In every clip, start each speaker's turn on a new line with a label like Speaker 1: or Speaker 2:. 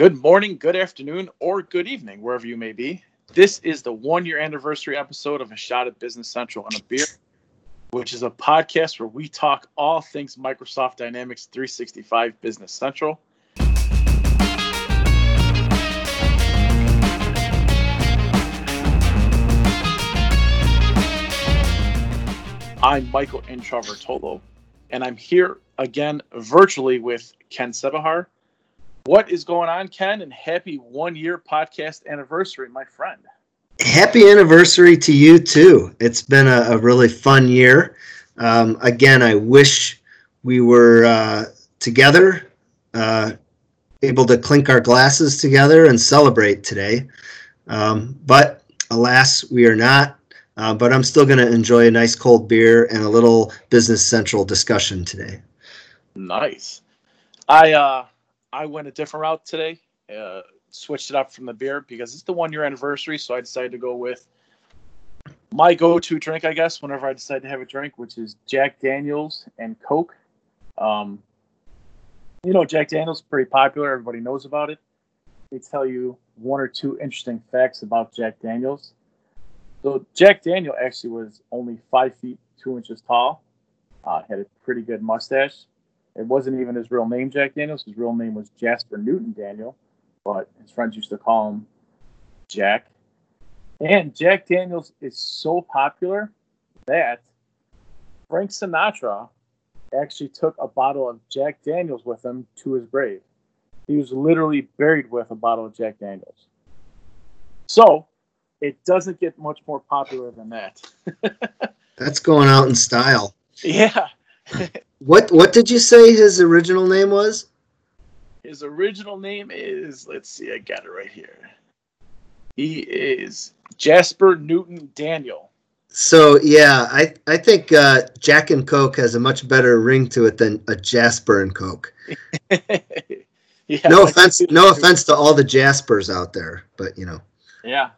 Speaker 1: Good morning, good afternoon, or good evening, wherever you may be. This is the one year anniversary episode of A Shot at Business Central and a Beer, which is a podcast where we talk all things Microsoft Dynamics 365 Business Central. I'm Michael Introvertolo, and I'm here again virtually with Ken Sebahar. What is going on, Ken? And happy one year podcast anniversary, my friend.
Speaker 2: Happy anniversary to you, too. It's been a, a really fun year. Um, again, I wish we were uh, together, uh, able to clink our glasses together and celebrate today. Um, but alas, we are not. Uh, but I'm still going to enjoy a nice cold beer and a little Business Central discussion today.
Speaker 1: Nice. I uh, I went a different route today. Uh, switched it up from the beer because it's the one year anniversary. So I decided to go with my go to drink, I guess, whenever I decide to have a drink, which is Jack Daniels and Coke. Um, you know, Jack Daniels pretty popular. Everybody knows about it. They tell you one or two interesting facts about Jack Daniels. So Jack Daniel actually was only five feet two inches tall. Uh, had a pretty good mustache. It wasn't even his real name, Jack Daniels. His real name was Jasper Newton Daniel, but his friends used to call him Jack. And Jack Daniels is so popular that Frank Sinatra actually took a bottle of Jack Daniels with him to his grave. He was literally buried with a bottle of Jack Daniels. So it doesn't get much more popular than that.
Speaker 2: That's going out in style.
Speaker 1: Yeah.
Speaker 2: What what did you say his original name was?
Speaker 1: His original name is let's see, I got it right here. He is Jasper Newton Daniel.
Speaker 2: So yeah, I I think uh, Jack and Coke has a much better ring to it than a Jasper and Coke. yeah, no offense, no offense to all the Jaspers out there, but you know.
Speaker 1: Yeah,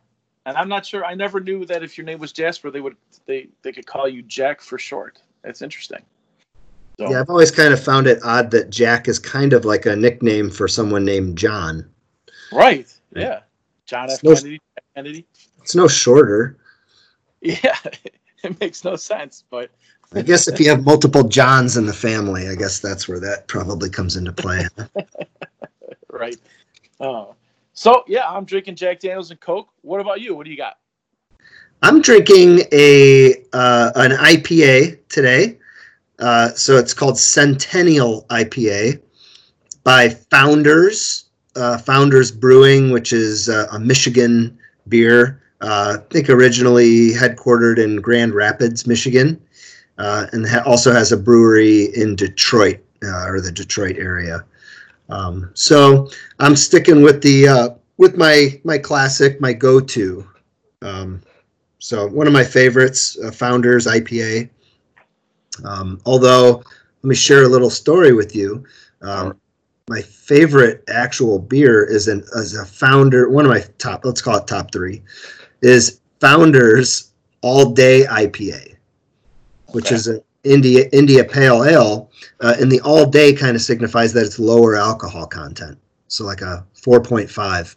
Speaker 1: and I'm not sure. I never knew that if your name was Jasper, they would they they could call you Jack for short. That's interesting.
Speaker 2: So. Yeah, I've always kind of found it odd that Jack is kind of like a nickname for someone named John.
Speaker 1: Right. Yeah. John F. No, Kennedy. Kennedy.
Speaker 2: It's no shorter.
Speaker 1: Yeah, it makes no sense, but.
Speaker 2: I guess if you have multiple Johns in the family, I guess that's where that probably comes into play.
Speaker 1: right. Oh. So yeah, I'm drinking Jack Daniels and Coke. What about you? What do you got?
Speaker 2: I'm drinking a uh, an IPA today. Uh, so it's called Centennial IPA by Founders uh, Founders Brewing, which is uh, a Michigan beer. Uh, I think originally headquartered in Grand Rapids, Michigan, uh, and ha- also has a brewery in Detroit or the Detroit area. Um, so I'm sticking with the uh, with my my classic, my go-to. Um, so one of my favorites, uh, Founders IPA. Um, although, let me share a little story with you. Um, my favorite actual beer is an as a Founder. One of my top, let's call it top three, is Founders All Day IPA, which okay. is an India India Pale Ale, uh, and the all day kind of signifies that it's lower alcohol content, so like a 4.5.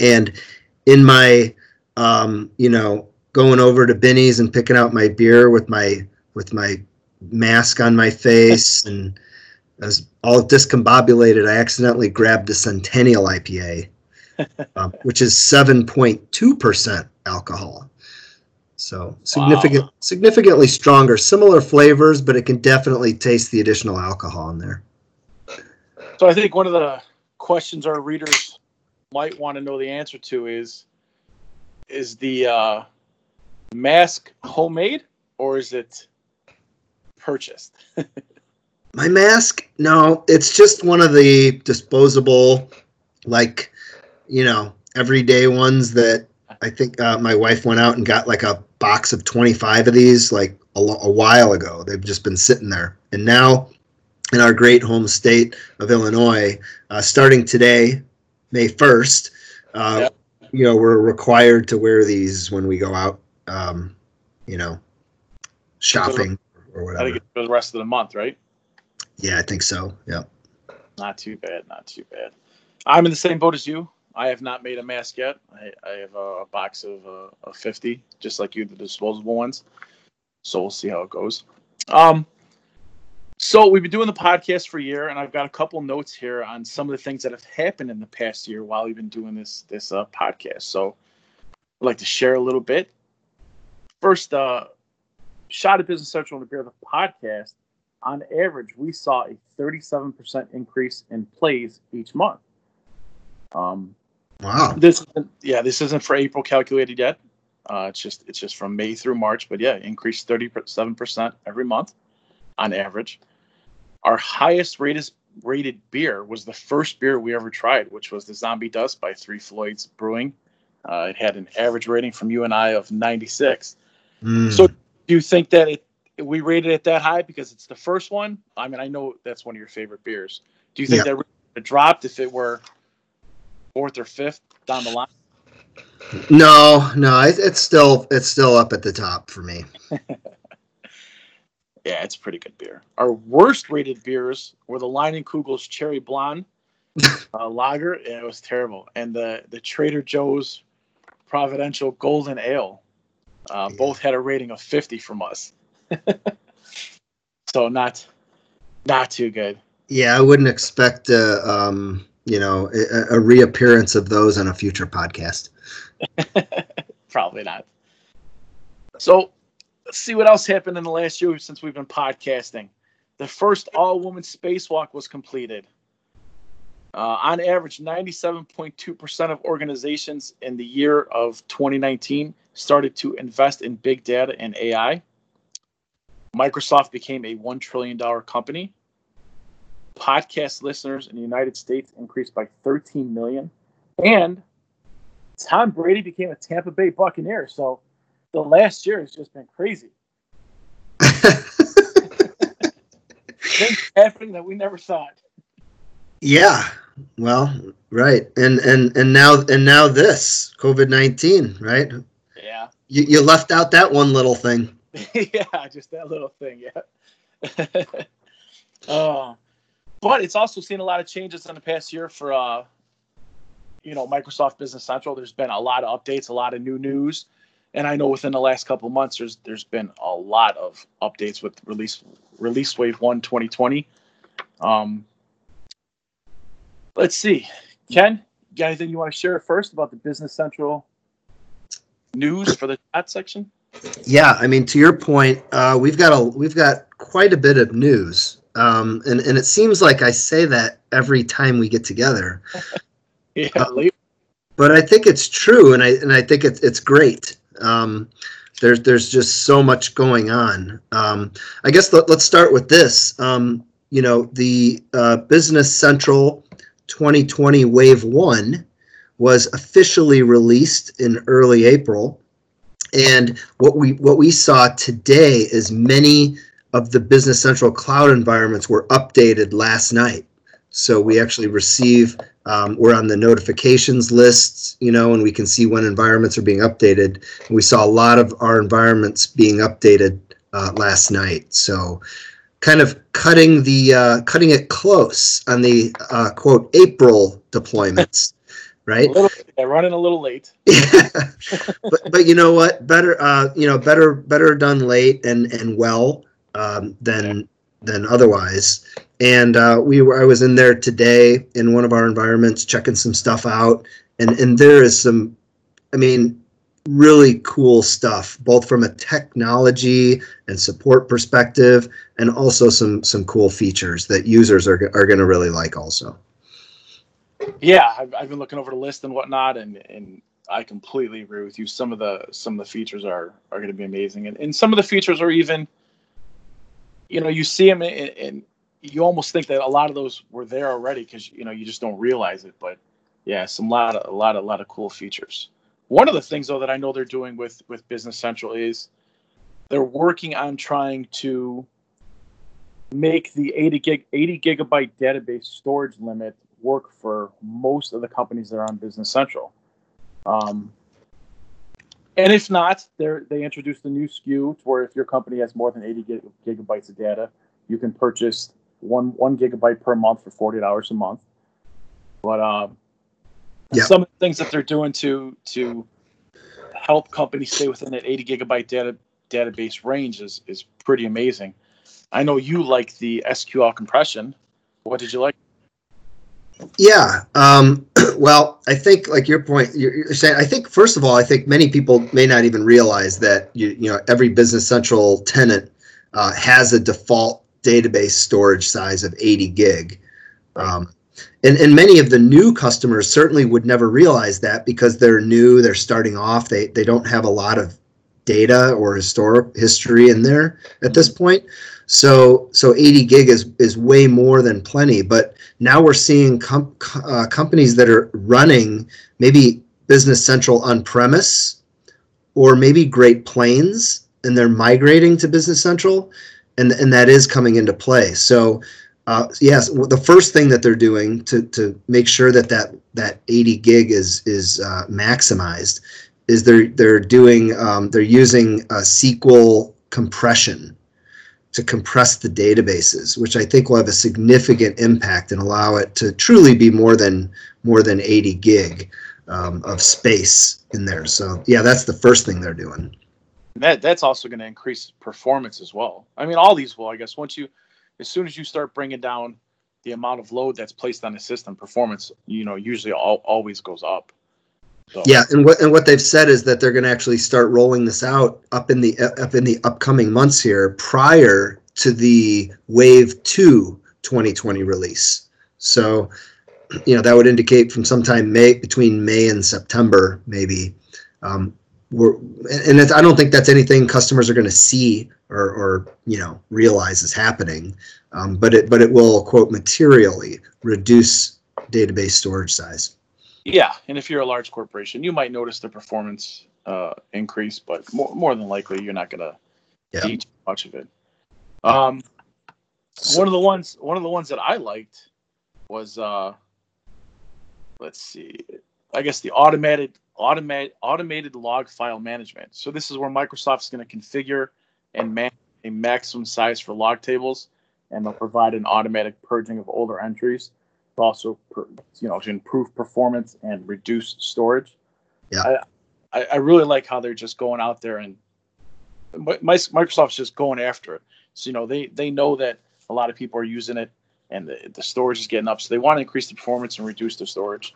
Speaker 2: And in my, um, you know, going over to Binny's and picking out my beer with my with my mask on my face and I was all discombobulated, I accidentally grabbed the Centennial IPA, um, which is 7.2% alcohol. So significant, wow. significantly stronger, similar flavors, but it can definitely taste the additional alcohol in there.
Speaker 1: So I think one of the questions our readers might want to know the answer to is: Is the uh, mask homemade or is it purchased?
Speaker 2: My mask? No, it's just one of the disposable, like, you know, everyday ones that I think uh, my wife went out and got like a box of 25 of these like a, a, while ago. They've just been sitting there. And now, in our great home state of Illinois, uh, starting today, May 1st, uh, yep. you know, we're required to wear these when we go out, um, you know, shopping or whatever.
Speaker 1: for the rest of the month, right?
Speaker 2: Yeah, I think so. Yeah.
Speaker 1: Not too bad. Not too bad. I'm in the same boat as you. I have not made a mask yet. I, I have a, a box of, uh, of 50, just like you, the disposable ones. So we'll see how it goes. Um, so we've been doing the podcast for a year, and I've got a couple notes here on some of the things that have happened in the past year while we've been doing this this uh, podcast. So I'd like to share a little bit. First, uh, shot at Business Central to Beer of the podcast. On average, we saw a 37% increase in plays each month. Um,
Speaker 2: Wow.
Speaker 1: this isn't, yeah, this isn't for April calculated yet. Uh, it's just it's just from May through March, but yeah, increased 37% every month on average. Our highest rated rated beer was the first beer we ever tried, which was the Zombie Dust by Three Floyds Brewing. Uh, it had an average rating from you and I of 96.
Speaker 2: Mm.
Speaker 1: So, do you think that it we rated it that high because it's the first one? I mean, I know that's one of your favorite beers. Do you think that would have dropped if it were fourth or fifth down the line?
Speaker 2: no, no, it, it's still it's still up at the top for me.
Speaker 1: Yeah, it's a pretty good beer. Our worst rated beers were the Leinenkugel's Cherry Blonde uh, Lager. and it was terrible, and the the Trader Joe's Providential Golden Ale. Uh,
Speaker 2: Yeah.
Speaker 1: Both had a rating of 50 from us. so not not too good.
Speaker 2: Yeah, I wouldn't expect a um, you know a, a reappearance of those on a future podcast.
Speaker 1: Probably not. So let's see what else happened in the last year since we've been podcasting. The first all woman spacewalk was completed. Uh, on average, 97.2% of organizations in the year of 2019 started to invest in big data and AI. Microsoft became a $1 trillion company. Podcast listeners in the United States increased by 13 million. And Tom Brady became a Tampa Bay Buccaneer. So the last year has just been crazy. Things happening that we never thought.
Speaker 2: Yeah, well, right, and and and now and now this COVID nineteen, right?
Speaker 1: Yeah.
Speaker 2: You, you left out that one little thing.
Speaker 1: yeah, just that little thing. Yeah. uh, but it's also seen a lot of changes in the past year for, uh, you know, Microsoft Business Central. There's been a lot of updates, a lot of new news, and I know within the last couple of months, there's there's been a lot of updates with release release wave one 2020. Um, let's see, Ken, you got anything you want to share first about the Business Central news for the chat section?
Speaker 2: Yeah, I mean, to your point, uh, we've got a we've got quite a bit of news, um, and and it seems like I say that every time we get together,
Speaker 1: Yeah,
Speaker 2: Uh, but I think it's true, and I and I think it's it's great. Um, there's there's just so much going on. Um, I guess let, let's start with this. Um, you know, the uh, Business Central 2020 Wave One was officially released in early April, and what we what we saw today is many of the Business Central cloud environments were updated last night. So we actually receive um, we're on the notifications lists, you know, and we can see when environments are being updated. We saw a lot of our environments being updated uh, last night. So, kind of cutting the uh, cutting it close on the uh, quote April deployments, right?
Speaker 1: a little, yeah, running a little late. yeah.
Speaker 2: but but you know what? Better uh, you know better better done late and and well um, than than otherwise. And uh, we were I was in there today in one of our environments checking some stuff out, and and there is some, I mean, really cool stuff both from a technology and support perspective, and also some some cool features that users are are going to really like also.
Speaker 1: Yeah, I've, I've been looking over the list and whatnot, and and I completely agree with you. Some of the some of the features are are going to be amazing, and and some of the features are even, you know, you see them and, you almost think that a lot of those were there already because you know you just don't realize it. But yeah, some lot of, a lot a lot of cool features. One of the things though that I know they're doing with with Business Central is they're working on trying to make the 80 gig 80 gigabyte database storage limit work for most of the companies that are on Business Central. Um, and if not, they introduced a new SKU to where if your company has more than 80 gig, gigabytes of data, you can purchase one one gigabyte per month for forty dollars a month. But um,
Speaker 2: Yeah.
Speaker 1: some of the things that they're doing to to help companies stay within that 80 gigabyte data database range is is pretty amazing. I know you like the SQL compression. What did you like?
Speaker 2: Yeah. Um, well, I think like your point, you're, you're saying. I think first of all, I think many people may not even realize that you you know every Business Central tenant uh, has a default database storage size of 80 gig. Um, and, and many of the new customers certainly would never realize that because they're new, they're starting off, they, they don't have a lot of data or historic history in there at this point. So so 80 gig is is way more than plenty. But now we're seeing com- uh, companies that are running maybe Business Central on premise or maybe Great Plains, and they're migrating to Business Central, and and that is coming into play. So. Uh, yes, the first thing that they're doing to, to make sure that that, that 80 gig is is uh, maximized is they're they're doing um, they're using a SQL compression to compress the databases, which I think will have a significant impact and allow it to truly be more than more than 80 gig um, of space in there. So yeah, that's the first thing they're doing.
Speaker 1: That that's also going to increase performance as well. I mean, all these will, I guess, once you, as soon as you start bringing down the amount of load that's placed on the system, performance, you know, usually all, always goes up. So,
Speaker 2: Yeah, and what and what they've said is that they're going to actually start rolling this out up in the up in the upcoming months here prior to the Wave 2 2020 release. So, you know, that would indicate from sometime May between May and September maybe. Um, we're, and I don't think that's anything customers are going to see or, or you know realize is happening, um, but it but it will quote materially reduce database storage size.
Speaker 1: Yeah, and if you're a large corporation, you might notice the performance uh, increase, but more, more than likely, you're not going to
Speaker 2: Yeah.
Speaker 1: see too much of it. Um, one of the ones, one of the ones that I liked was, uh, let's see, I guess the automated automated automated log file management. So this is where Microsoft's going to configure and manage a maximum size for log tables, and they'll provide an automatic purging of older entries also, per- you know, to improve performance and reduce storage.
Speaker 2: Yeah.
Speaker 1: I, I, really like how they're just going out there and Mi- Mi- Microsoft's just going after it. So you know they they know that a lot of people are using it, and the, the storage is getting up, so they want to increase the performance and reduce the storage,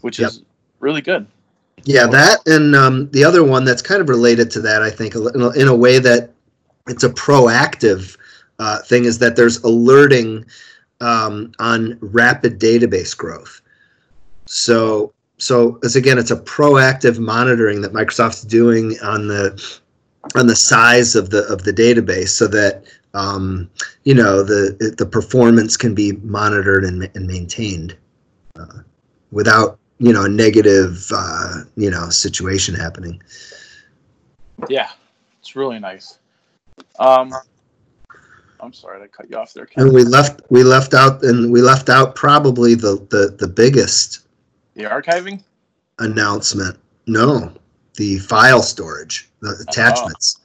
Speaker 1: which
Speaker 2: Yep.
Speaker 1: is really good.
Speaker 2: Yeah, that and um, the other one that's kind of related to that, I think, in a, in a way that it's a proactive uh, thing, is that there's alerting um, on rapid database growth. So, so as again, it's a proactive monitoring that Microsoft's doing on the on the size of the of the database, so that um, you know the the performance can be monitored and, and maintained uh, without you know a negative uh, you know situation happening.
Speaker 1: Yeah, it's really nice. Um, I'm sorry I cut you off there. Ken.
Speaker 2: And we left we left out and we left out probably the the, the biggest
Speaker 1: The archiving.
Speaker 2: announcement. No, the file storage, the attachments.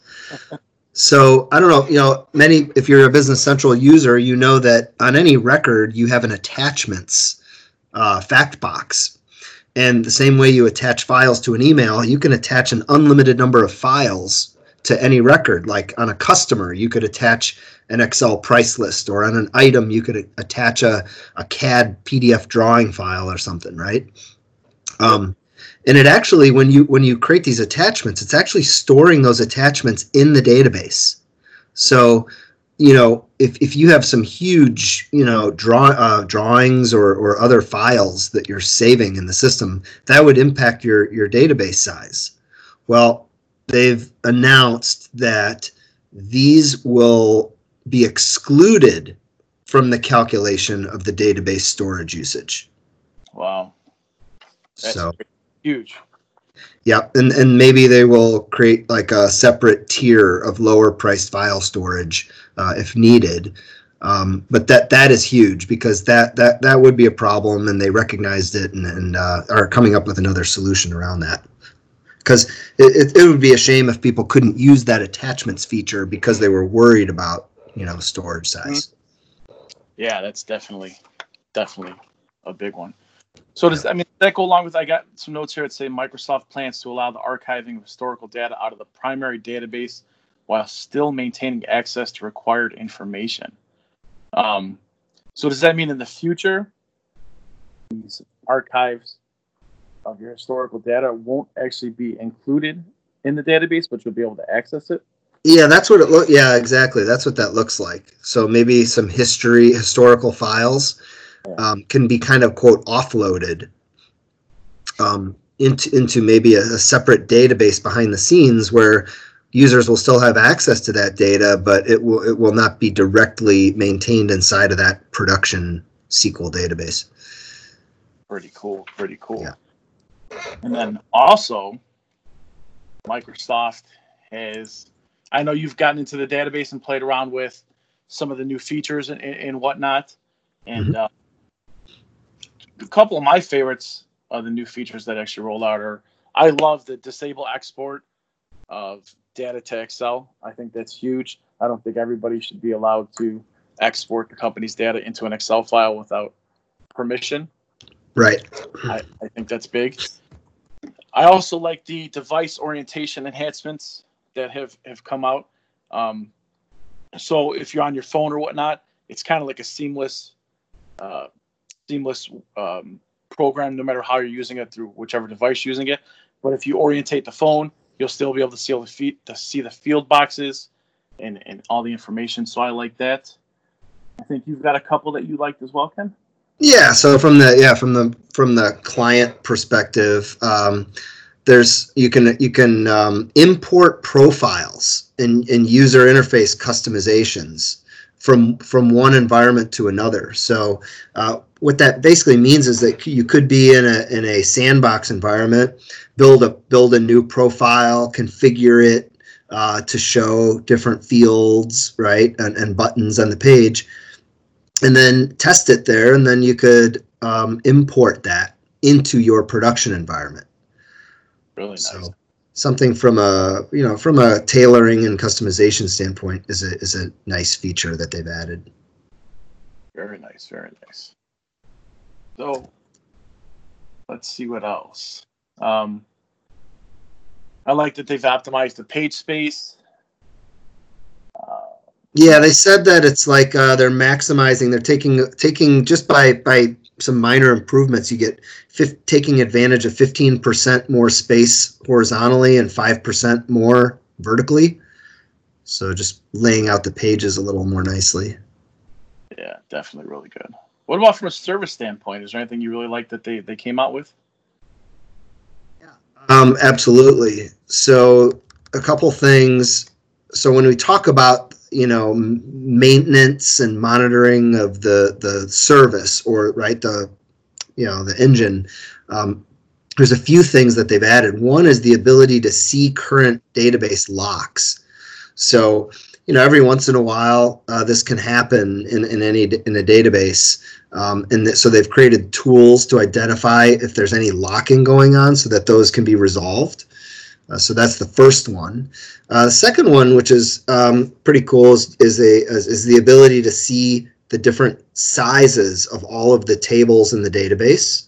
Speaker 2: So I don't know, you know, many if you're a Business Central user, you know that on any record you have an attachments uh, fact box. And the same way you attach files to an email, you can attach an unlimited number of files to any record. Like on a customer, you could attach an Excel price list, or on an item, you could attach a, a CAD PDF drawing file or something, right? Um, and it actually, when you when you create these attachments, it's actually storing those attachments in the database. So, you know, if, if you have some huge, you know, draw uh, drawings or, or other files that you're saving in the system, that would impact your your database size. Well, they've announced that these will be excluded from the calculation of the database storage usage.
Speaker 1: Wow, that's
Speaker 2: so
Speaker 1: huge.
Speaker 2: yeah, and and maybe they will create like a separate tier of lower priced file storage uh, if needed. Um, but that that is huge because that that that would be a problem, and they recognized it and, and uh, are coming up with another solution around that. Because it, it, it would be a shame if people couldn't use that attachments feature because they were worried about you know storage size.
Speaker 1: Yeah, that's definitely definitely a big one. So does I mean that go along with I got some notes here that say Microsoft plans to allow the archiving of historical data out of the primary database while still maintaining access to required information. Um, so does that mean in the future these archives of your historical data won't actually be included in the database, but you'll be able to access it?
Speaker 2: Yeah, that's what it look. Yeah, exactly. That's what that looks like. So maybe some history, historical files um, can be kind of quote offloaded um, into into maybe a, a separate database behind the scenes where users will still have access to that data, but it will it will not be directly maintained inside of that production SQL database.
Speaker 1: Pretty cool. Pretty cool.
Speaker 2: Yeah.
Speaker 1: And then also, Microsoft has. I know you've gotten into the database and played around with some of the new features and, and whatnot. And uh, a couple of my favorites of the new features that actually rolled out are I love the disable export of data to Excel. I think that's huge. I don't think everybody should be allowed to export the company's data into an Excel file without permission.
Speaker 2: Right.
Speaker 1: I, I think that's big. I also like the device orientation enhancements that have, have come out. Um, so if you're on your phone or whatnot, it's kind of like a seamless, uh, seamless um, program, no matter how you're using it through whichever device you're using it. But if you orientate the phone, you'll still be able to see all the feet to see the field boxes and, and all the information. So I like that. I think you've got a couple that you liked as well, Ken.
Speaker 2: Yeah. So from the yeah from the from the client perspective, um, there's you can you can um, import profiles and, and user interface customizations from from one environment to another. So uh, what that basically means is that you could be in a in a sandbox environment, build a build a new profile, configure it uh, to show different fields, right, and, and buttons on the page, and then test it there, and then you could um, import that into your production environment.
Speaker 1: Really nice.
Speaker 2: So something from a you know from a tailoring and customization standpoint is a is a nice feature that they've added.
Speaker 1: Very nice, very nice. So let's see what else. Um, I like that they've optimized the page space.
Speaker 2: Yeah, they said that it's like uh, they're maximizing. They're taking taking just by by some minor improvements. You get fif- taking advantage of fifteen percent more space horizontally and five percent more vertically. So just laying out the pages a little more nicely.
Speaker 1: yeah, definitely really good. What about from a service standpoint? Is there anything you really like that they, they came out with?
Speaker 2: Um, absolutely. So a couple things. So when we talk about you know maintenance and monitoring of the the service or right the you know the engine, um, there's a few things that they've added. One is the ability to see current database locks. So you know every once in a while uh, this can happen in, in any in a database um, and th- so they've created tools to identify if there's any locking going on so that those can be resolved. Uh, so that's the first one. Uh, the second one, which is um, pretty cool, is, is, a, is, is the ability to see the different sizes of all of the tables in the database.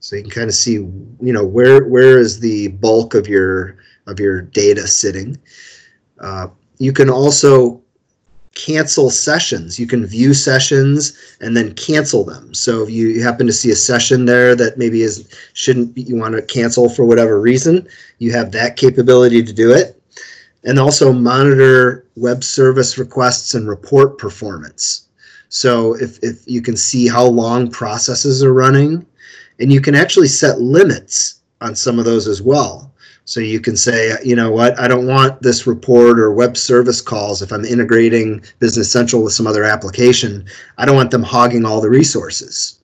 Speaker 2: So you can kind of see, you know, where where is the bulk of your of your data sitting. Uh, you can also cancel sessions. You can view sessions and then cancel them. So if you happen to see a session there that maybe is shouldn't be, you want to cancel for whatever reason, you have that capability to do it. And also monitor web service requests and report performance. So if, if you can see how long processes are running, and you can actually set limits on some of those as well. So you can say, you know what, I don't want this report or web service calls if I'm integrating Business Central with some other application. I don't want them hogging all the resources.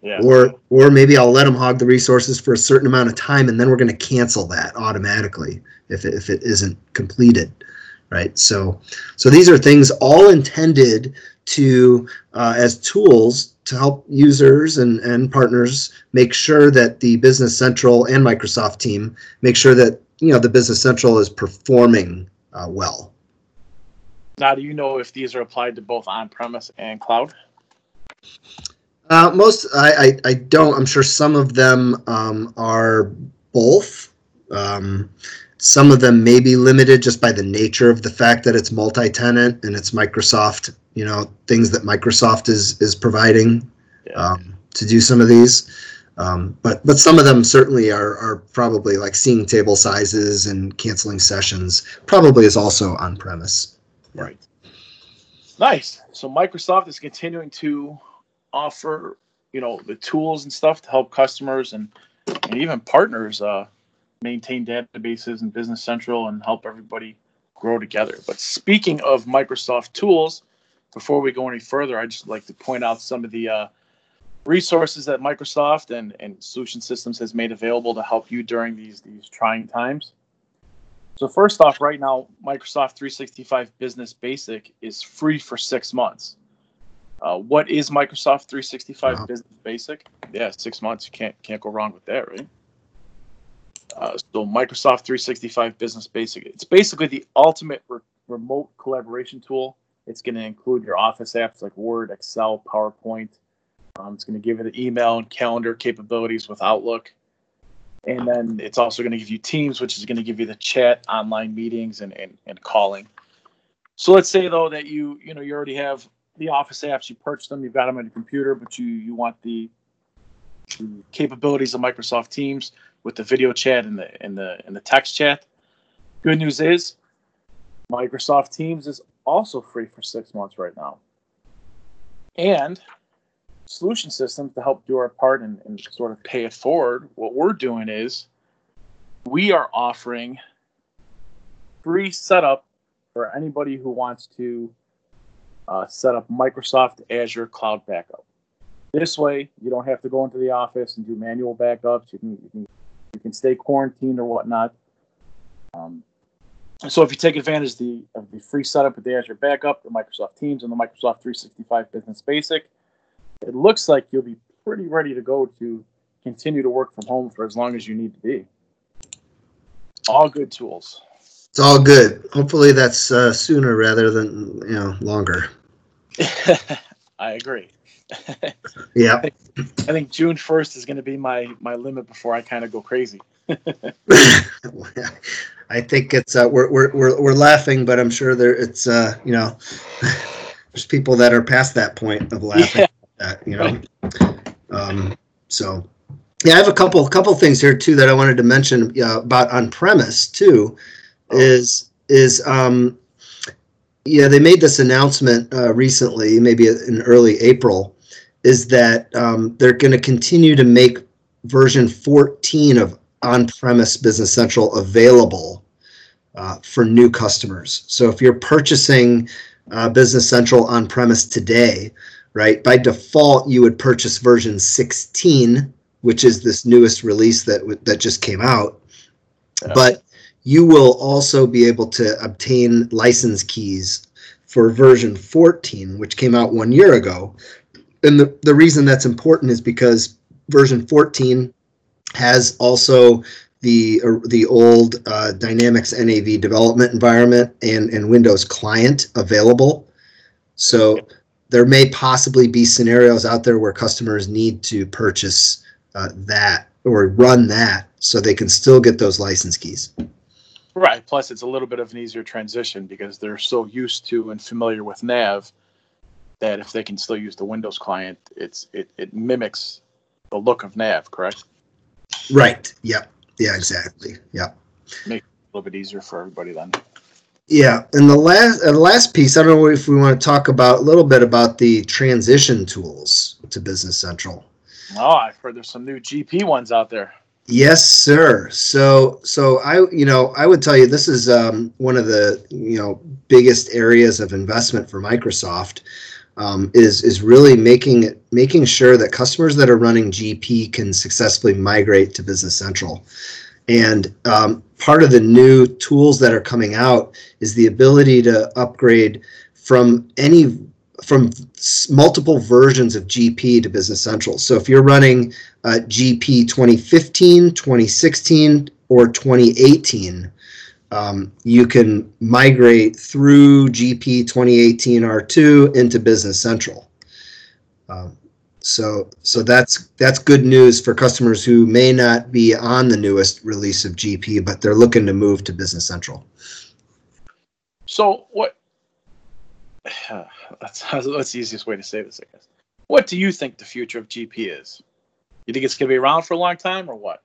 Speaker 1: Yeah.
Speaker 2: Or or maybe I'll let them hog the resources for a certain amount of time and then we're going to cancel that automatically if it, if it isn't completed. Right? So so these are things all intended to uh, as tools to help users and, and partners make sure that the Business Central and Microsoft team make sure that you know the Business Central is performing uh, well.
Speaker 1: Now, do you know if these are applied to both on premise and cloud?
Speaker 2: Uh, most I, I I don't. I'm sure some of them um, are both. Um, some of them may be limited just by the nature of the fact that it's multi-tenant and it's Microsoft. You know, things that Microsoft is is providing
Speaker 1: Yeah.
Speaker 2: um, to do some of these. Um, but but some of them certainly are are probably like seeing table sizes and canceling sessions. Probably is also on premise.
Speaker 1: Right. Nice. So Microsoft is continuing to offer, you know, the tools and stuff to help customers and, and even partners uh, maintain databases in Business Central and help everybody grow together. But speaking of Microsoft tools, before we go any further, I'd just like to point out some of the uh, resources that Microsoft and, and Solution Systems has made available to help you during these these trying times. So first off, right now, Microsoft 365 Business Basic is free for six months. Uh, what is Microsoft 365
Speaker 2: Wow.
Speaker 1: Business Basic? Yeah, six months. You can't can't go wrong with that, right? Uh, so Microsoft 365 Business Basic. It's basically the ultimate re- remote collaboration tool. It's going to include your Office apps like Word, Excel, PowerPoint. Um, it's going to give you the email and calendar capabilities with Outlook. And then it's also going to give you Teams, which is going to give you the chat, online meetings, and, and, and calling. So let's say though that you you know you already have the Office apps, you purchased them, you've got them on your computer, but you you want the, the capabilities of Microsoft Teams with the video chat and the and the and the text chat. Good news is Microsoft Teams is also free for six months right now. And solution systems to help do our part and, and sort of pay it forward, what we're doing is we are offering free setup for anybody who wants to uh, set up Microsoft Azure Cloud Backup. This way, you don't have to go into the office and do manual backups. You can you can, can stay quarantined or whatnot. Um, so if you take advantage of the, of the free setup with the Azure Backup, the Microsoft Teams, and the Microsoft 365 Business Basic, it looks like you'll be pretty ready to go to continue to work from home for as long as you need to be. All good tools.
Speaker 2: It's all good. Hopefully that's uh, sooner rather than you know longer.
Speaker 1: I agree.
Speaker 2: Yeah.
Speaker 1: I think June 1st is going to be my my limit before I kind of go crazy.
Speaker 2: I think it's uh, we're, we're we're we're laughing, but I'm sure there it's uh you know there's people that are past that point of laughing.
Speaker 1: Yeah.
Speaker 2: That, you know. Um, so yeah, I have a couple couple things here too that I wanted to mention uh, about on premise too.
Speaker 1: Oh.
Speaker 2: Is is um yeah they made this announcement uh, recently, maybe in early April, is that um, they're going to continue to make version 14 of on-premise Business Central available uh, for new customers. So if you're purchasing uh, Business Central on-premise today, right, by default you would purchase version 16, which is this newest release that w- that just came out. But you will also be able to obtain license keys for version 14, which came out one year ago. And the, the reason that's important is because version 14 has also the uh, the old uh, Dynamics NAV development environment and, and Windows client available. So there may possibly be scenarios out there where customers need to purchase uh, that or run that so they can still get those license keys.
Speaker 1: Right. Plus, it's a little bit of an easier transition because they're so used to and familiar with Nav that if they can still use the Windows client, it's it, it mimics the look of Nav. Correct.
Speaker 2: Right. Yep. Yeah. Exactly. Yep.
Speaker 1: Make it a little bit easier for everybody then.
Speaker 2: Yeah, and the last uh, the last piece, I don't know if we want to talk about a little bit about the transition tools to Business Central.
Speaker 1: Oh, I've heard there's some new GP ones out there.
Speaker 2: Yes, sir. So, so I, you know, I would tell you this is um, one of the, you know, biggest areas of investment for Microsoft um, is is really making making sure that customers that are running GP can successfully migrate to Business Central. And um, part of the new tools that are coming out is the ability to upgrade from any from multiple versions of GP to Business Central. So if you're running uh, GP 2015, 2016, or 2018, um, you can migrate through GP 2018 R2 into Business Central. Um, So so that's that's good news for customers who may not be on the newest release of GP, but they're looking to move to Business Central.
Speaker 1: So what? That's that's the easiest way to say this, I guess. What do you think the future of GP is? You think it's going to be around for a long time, or what?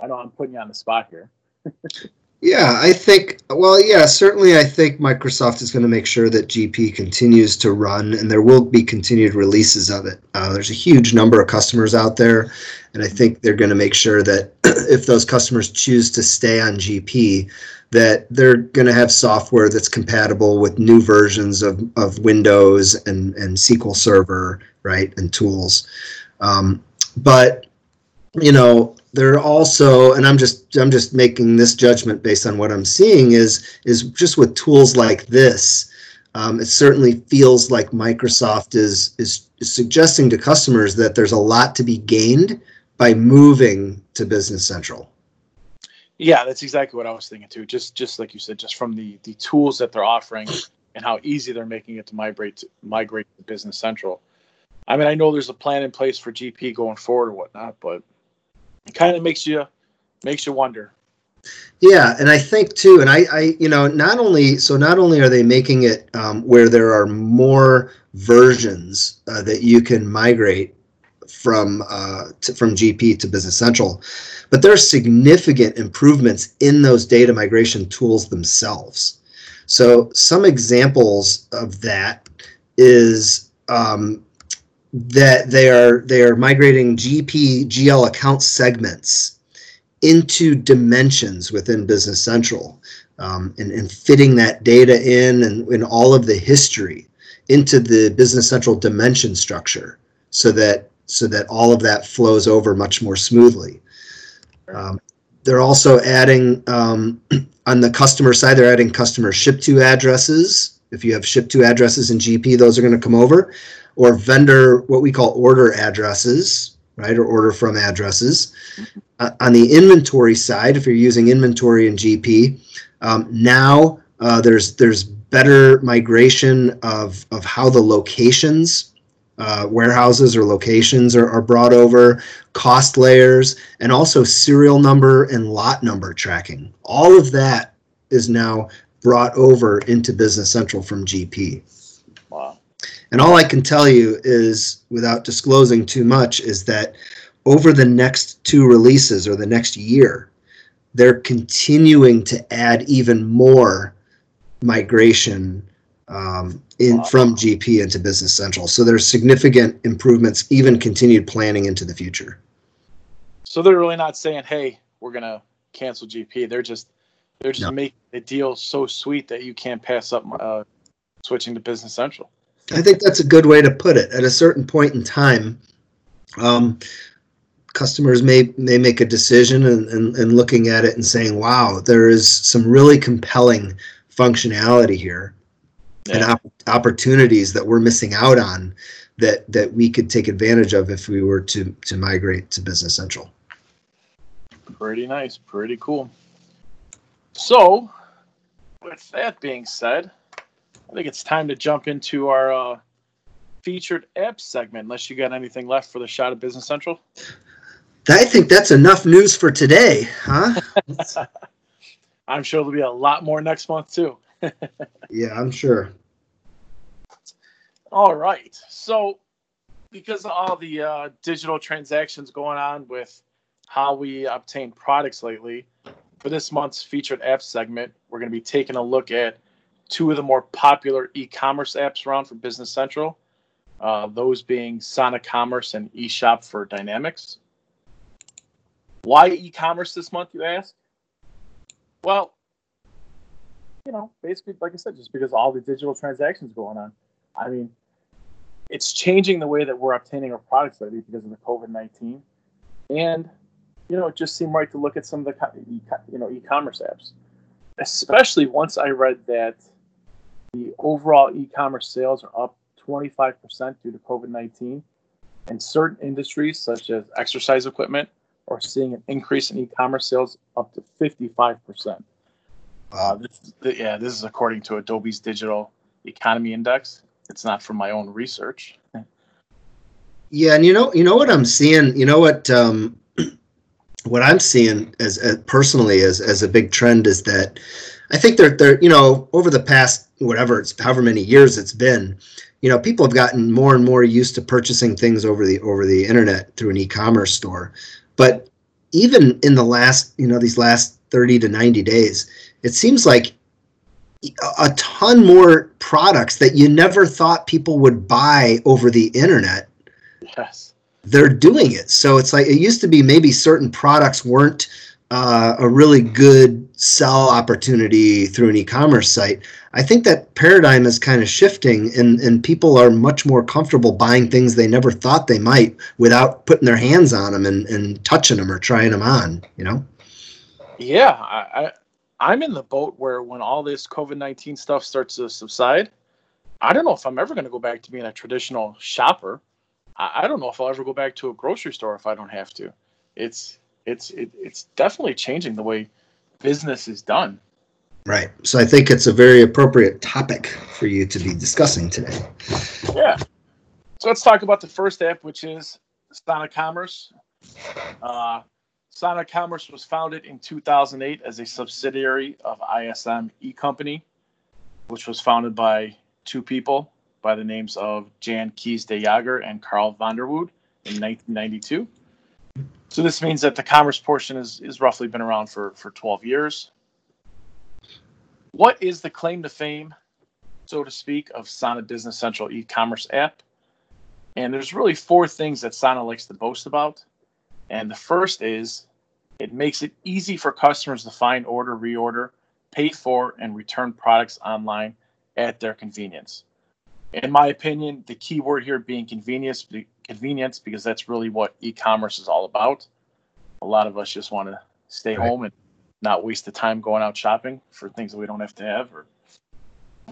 Speaker 1: I know I'm putting you on the spot here.
Speaker 2: Yeah, I think, well, yeah, certainly I think Microsoft is going to make sure that GP continues to run and there will be continued releases of it. Uh, there's a huge number of customers out there, and I think they're going to make sure that if those customers choose to stay on GP, that they're going to have software that's compatible with new versions of, of Windows and, and SQL Server, right, and tools. Um, but, you know, there are also and i'm just i'm just making this judgment based on what i'm seeing is is just with tools like this um, it certainly feels like microsoft is, is is suggesting to customers that there's a lot to be gained by moving to business central
Speaker 1: Yeah, that's exactly what I was thinking too. Just just like you said, just from the the tools that they're offering and how easy they're making it to migrate to migrate to Business Central. I mean, I know there's a plan in place for GP going forward or whatnot, but it kind of makes you makes you wonder.
Speaker 2: Yeah, and I think too, and I, I, you know, not only so not only are they making it um, where there are more versions uh, that you can migrate from uh, to, from GP to Business Central, but there are significant improvements in those data migration tools themselves. So some examples of that is um, that they are they are migrating GP GL account segments into dimensions within Business Central um, and, and fitting that data in and in all of the history into the Business Central dimension structure so that so that all of that flows over much more smoothly. Um, they're also adding um, on the customer side, they're adding customer ship to addresses. If you have ship to addresses in GP, those are going to come over, or vendor what we call order addresses, right, or order from addresses. Uh, on the inventory side, if you're using inventory and GP, um, now uh, there's there's better migration of of how the locations uh, warehouses or locations are, are brought over, cost layers, and also serial number and lot number tracking. All of that is now brought over into Business Central from GP.
Speaker 1: Wow.
Speaker 2: And all I can tell you is, without disclosing too much, is that over the next two releases or the next year, they're continuing to add even more migration um, in
Speaker 1: Wow.
Speaker 2: from GP into Business Central. So there's significant improvements, even continued planning into the future.
Speaker 1: So they're really not saying, "Hey, we're gonna cancel GP." They're just they're just
Speaker 2: No.
Speaker 1: making the deal so sweet that you can't pass up uh, switching to Business Central.
Speaker 2: I think that's a good way to put it. At a certain point in time, um, customers may may make a decision and, and, and looking at it and saying, "Wow, there is some really compelling functionality here and op- opportunities that we're missing out on that that we could take advantage of if we were to to migrate to Business Central."
Speaker 1: Pretty nice, pretty cool. So, with that being said, I think it's time to jump into our uh, featured app segment. Unless you got anything left for the shot of Business Central.
Speaker 2: I think that's enough news for today, huh?
Speaker 1: I'm sure there'll be a lot more next month too.
Speaker 2: yeah, I'm sure.
Speaker 1: All right. So, because of all the uh, digital transactions going on with how we obtain products lately, for this month's featured app segment, we're going to be taking a look at two of the more popular e-commerce apps around for Business Central. Uh, those being Sonic Commerce and eShop for Dynamics. Why e-commerce this month, you ask? Well, you know, basically, like I said, just because all the digital transactions going on. I mean, it's changing the way that we're obtaining our products lately because of the COVID nineteen, and you know, it just seemed right to look at some of the you know e-commerce apps, especially once I read that the overall e-commerce sales are up twenty five percent due to COVID nineteen, and certain industries such as exercise equipment are seeing an increase in e-commerce sales up to fifty five percent. Uh, this, yeah, this is according to Adobe's Digital Economy Index. It's not from my own research.
Speaker 2: Yeah, and you know, you know what I'm seeing. You know what um, what I'm seeing as, as personally as as a big trend is that I think they're they're you know over the past whatever it's however many years it's been, you know, people have gotten more and more used to purchasing things over the over the internet through an e-commerce store. But even in the last, you know, these last 30 to 90 days, it seems like a ton more products that you never thought people would buy over the internet.
Speaker 1: Yes.
Speaker 2: They're doing it. So it's like it used to be maybe certain products weren't uh, a really good sell opportunity through an e-commerce site. I think that paradigm is kind of shifting, and and people are much more comfortable buying things they never thought they might without putting their hands on them and, and touching them or trying them on. You know.
Speaker 1: Yeah, I, I I'm in the boat where when all this COVID nineteen stuff starts to subside, I don't know if I'm ever going to go back to being a traditional shopper. I, I don't know if I'll ever go back to a grocery store if I don't have to. It's it's it, it's definitely changing the way business is done.
Speaker 2: Right. So I think it's a very appropriate topic for you to be discussing today.
Speaker 1: Yeah. So let's talk about the first app, which is Sana Commerce. Uh, Sana Commerce was founded in 2008 as a subsidiary of ISM E Company, which was founded by two people by the names of Jan Kees de Jager and Carl Vanderwood in 1992. So this means that the commerce portion is, is roughly been around for, for 12 years. What is the claim to fame, so to speak, of Sana Business Central e-commerce app? And there's really four things that Sana likes to boast about. And the first is it makes it easy for customers to find, order, reorder, pay for, and return products online at their convenience. In my opinion, the key word here being convenience, convenience, because that's really what e-commerce is all about. A lot of us just want to stay right. home and not waste the time going out shopping for things that we don't have to have or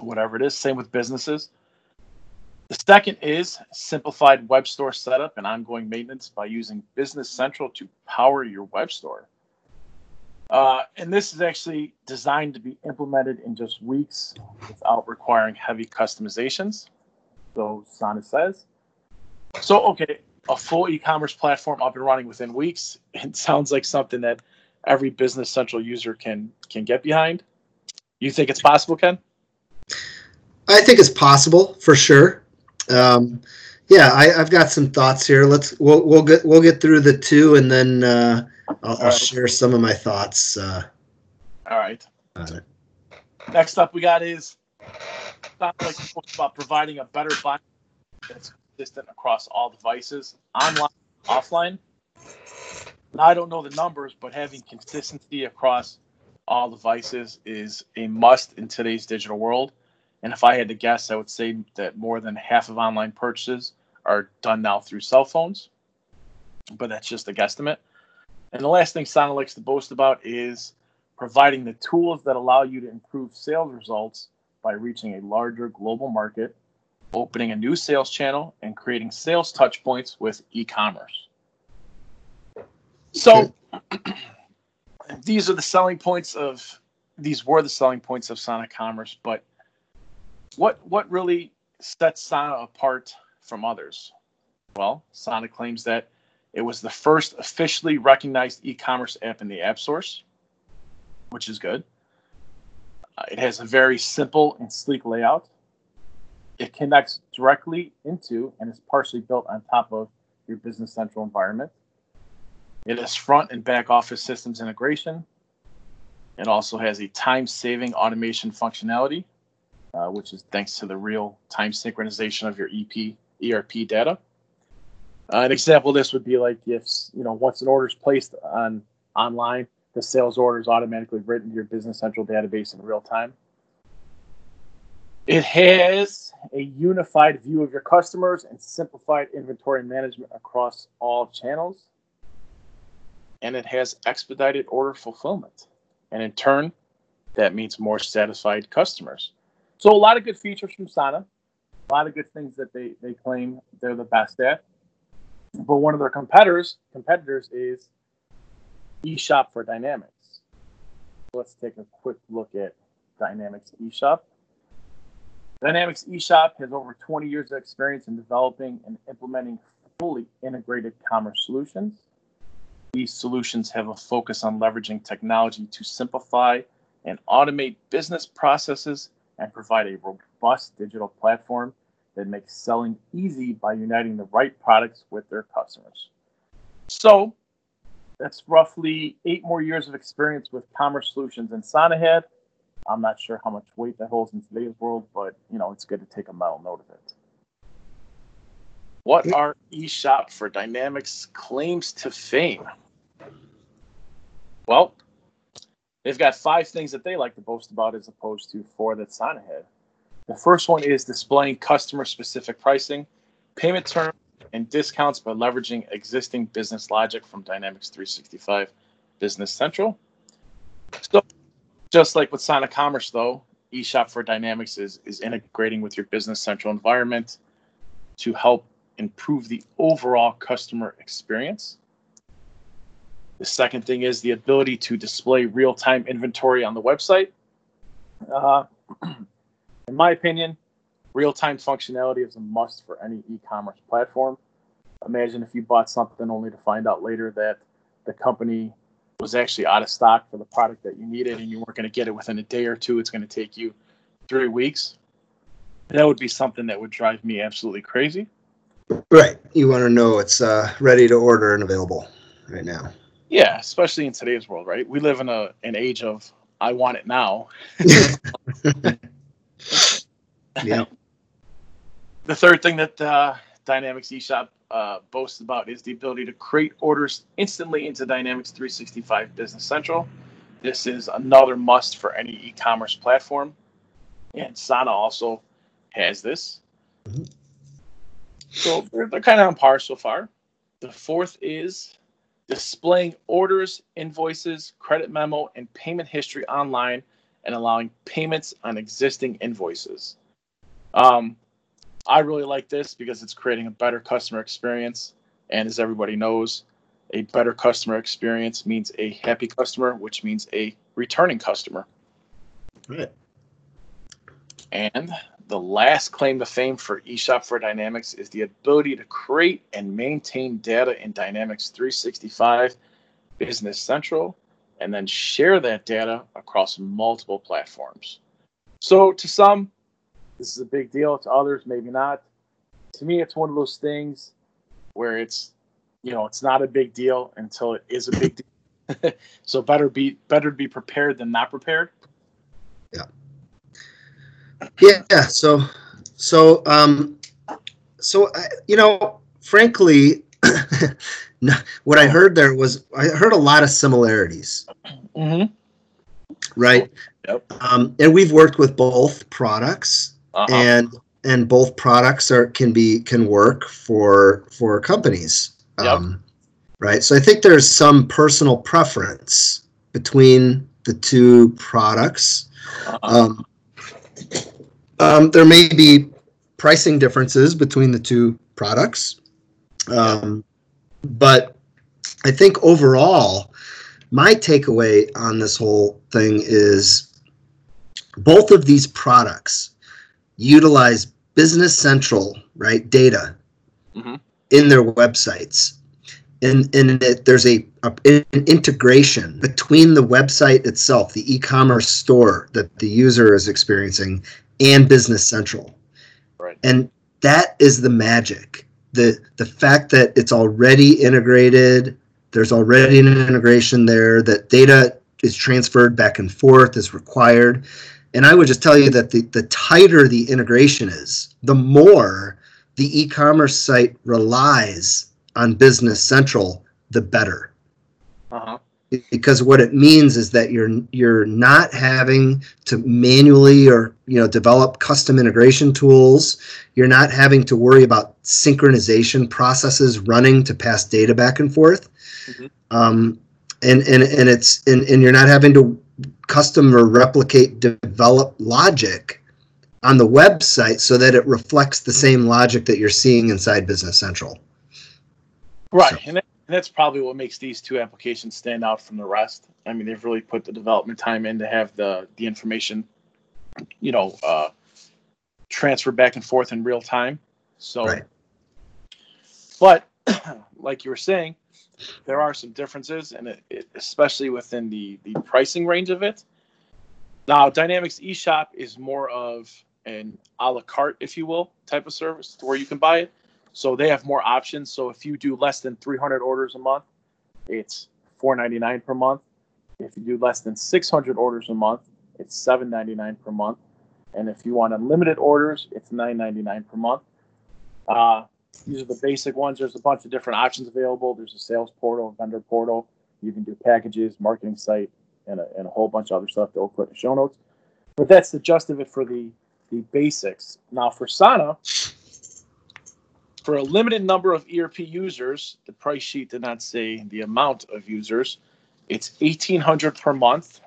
Speaker 1: whatever it is. Same with businesses. The second is simplified web store setup and ongoing maintenance by using Business Central to power your web store. Uh, and this is actually designed to be implemented in just weeks without requiring heavy customizations. So Sana says. So, okay, a full e-commerce platform up and running within weeks. It sounds like something that every Business Central user can can get behind. You think it's possible, Ken?
Speaker 2: I think it's possible for sure. Um, yeah, I, have got some thoughts here. Let's we'll we'll get we'll get through the two, and then uh, I'll, I'll right. share some of my thoughts. Uh,
Speaker 1: All right. Next up, we got is like about providing a better button that's consistent across all devices, online, offline. I don't know the numbers, but having consistency across all devices is a must in today's digital world. And if I had to guess, I would say that more than half of online purchases are done now through cell phones. But that's just a guesstimate. And the last thing Sana likes to boast about is providing the tools that allow you to improve sales results by reaching a larger global market, opening a new sales channel, and creating sales touch points with e commerce. So these are the selling points of these were the selling points of Sana Commerce, but what what really sets Sana apart from others? Well, Sana claims that it was the first officially recognized e-commerce app in the App Source, which is good. Uh, it has a very simple and sleek layout. It connects directly into and is partially built on top of your Business Central environment. It has front and back office systems integration. It also has a time saving automation functionality, uh, which is thanks to the real time synchronization of your EP ERP data. Uh, an example of this would be like if you know once an order is placed on online, the sales order is automatically written to your Business Central database in real time. It has a unified view of your customers and simplified inventory management across all channels and it has expedited order fulfillment. And in turn, that means more satisfied customers. So a lot of good features from Sana, a lot of good things that they, they claim they're the best at. But one of their competitors competitors is eShop for Dynamics. Let's take a quick look at Dynamics eShop. Dynamics eShop has over 20 years of experience in developing and implementing fully integrated commerce solutions. These solutions have a focus on leveraging technology to simplify and automate business processes and provide a robust digital platform that makes selling easy by uniting the right products with their customers. So, that's roughly eight more years of experience with commerce solutions in Sana had. I'm not sure how much weight that holds in today's world, but you know it's good to take a mental note of it. What are eShop for Dynamics claims to fame? Well, they've got five things that they like to boast about as opposed to four that's on ahead. The first one is displaying customer specific pricing, payment terms, and discounts by leveraging existing business logic from Dynamics 365 Business Central. So, just like with Sana Commerce, though, eShop for Dynamics is, is integrating with your Business Central environment to help improve the overall customer experience. The second thing is the ability to display real time inventory on the website. Uh, in my opinion, real time functionality is a must for any e commerce platform. Imagine if you bought something only to find out later that the company was actually out of stock for the product that you needed and you weren't going to get it within a day or two. It's going to take you three weeks. That would be something that would drive me absolutely crazy.
Speaker 2: Right. You want to know it's uh, ready to order and available right now.
Speaker 1: Yeah, especially in today's world, right? We live in a an age of I want it now.
Speaker 2: yeah.
Speaker 1: The third thing that uh, Dynamics eShop uh, boasts about is the ability to create orders instantly into Dynamics 365 Business Central. This is another must for any e-commerce platform, and Sana also has this. Mm-hmm. So they're, they're kind of on par so far. The fourth is displaying orders, invoices, credit memo, and payment history online and allowing payments on existing invoices. Um, I really like this because it's creating a better customer experience. And as everybody knows, a better customer experience means a happy customer, which means a returning customer.
Speaker 2: Right.
Speaker 1: And the last claim to fame for eShop for Dynamics is the ability to create and maintain data in Dynamics 365 Business Central and then share that data across multiple platforms. So, to some, this is a big deal. To others, maybe not. To me, it's one of those things where it's, you know, it's not a big deal until it is a big deal. so better be better to be prepared than not prepared.
Speaker 2: Yeah. Yeah. yeah. So, so, um, so you know, frankly, what I heard there was I heard a lot of similarities.
Speaker 1: Mm-hmm.
Speaker 2: Right.
Speaker 1: Yep.
Speaker 2: Um, and we've worked with both products, uh-huh. and and both products are can be can work for for companies.
Speaker 1: Yep. Um,
Speaker 2: right. So I think there's some personal preference between the two products. Uh-huh. Um, um, there may be pricing differences between the two products. Um, but I think overall, my takeaway on this whole thing is both of these products utilize Business Central, right, data mm-hmm. in their websites. And, and it, there's a, a, an integration between the website itself, the e-commerce store that the user is experiencing, and Business Central.
Speaker 1: Right.
Speaker 2: And that is the magic. The the fact that it's already integrated, there's already an integration there, that data is transferred back and forth is required. And I would just tell you that the, the tighter the integration is, the more the e-commerce site relies on Business Central, the better.
Speaker 1: Uh-huh
Speaker 2: because what it means is that you're you're not having to manually or you know develop custom integration tools you're not having to worry about synchronization processes running to pass data back and forth mm-hmm. um, and and and it's and, and you're not having to custom or replicate develop logic on the website so that it reflects the same logic that you're seeing inside business central
Speaker 1: right so. and and that's probably what makes these two applications stand out from the rest. I mean, they've really put the development time in to have the the information, you know, uh, transfer back and forth in real time. So,
Speaker 2: right.
Speaker 1: but like you were saying, there are some differences, and it, it, especially within the the pricing range of it. Now, Dynamics eShop is more of an a la carte, if you will, type of service where you can buy it. So they have more options. So if you do less than 300 orders a month, it's 4.99 per month. If you do less than 600 orders a month, it's 7.99 per month. And if you want unlimited orders, it's 9.99 per month. Uh, these are the basic ones. There's a bunch of different options available. There's a sales portal, a vendor portal. You can do packages, marketing site, and a, and a whole bunch of other stuff that we'll put in the show notes. But that's the gist of it for the the basics. Now for Sana, for a limited number of ERP users, the price sheet did not say the amount of users. It's eighteen hundred per month,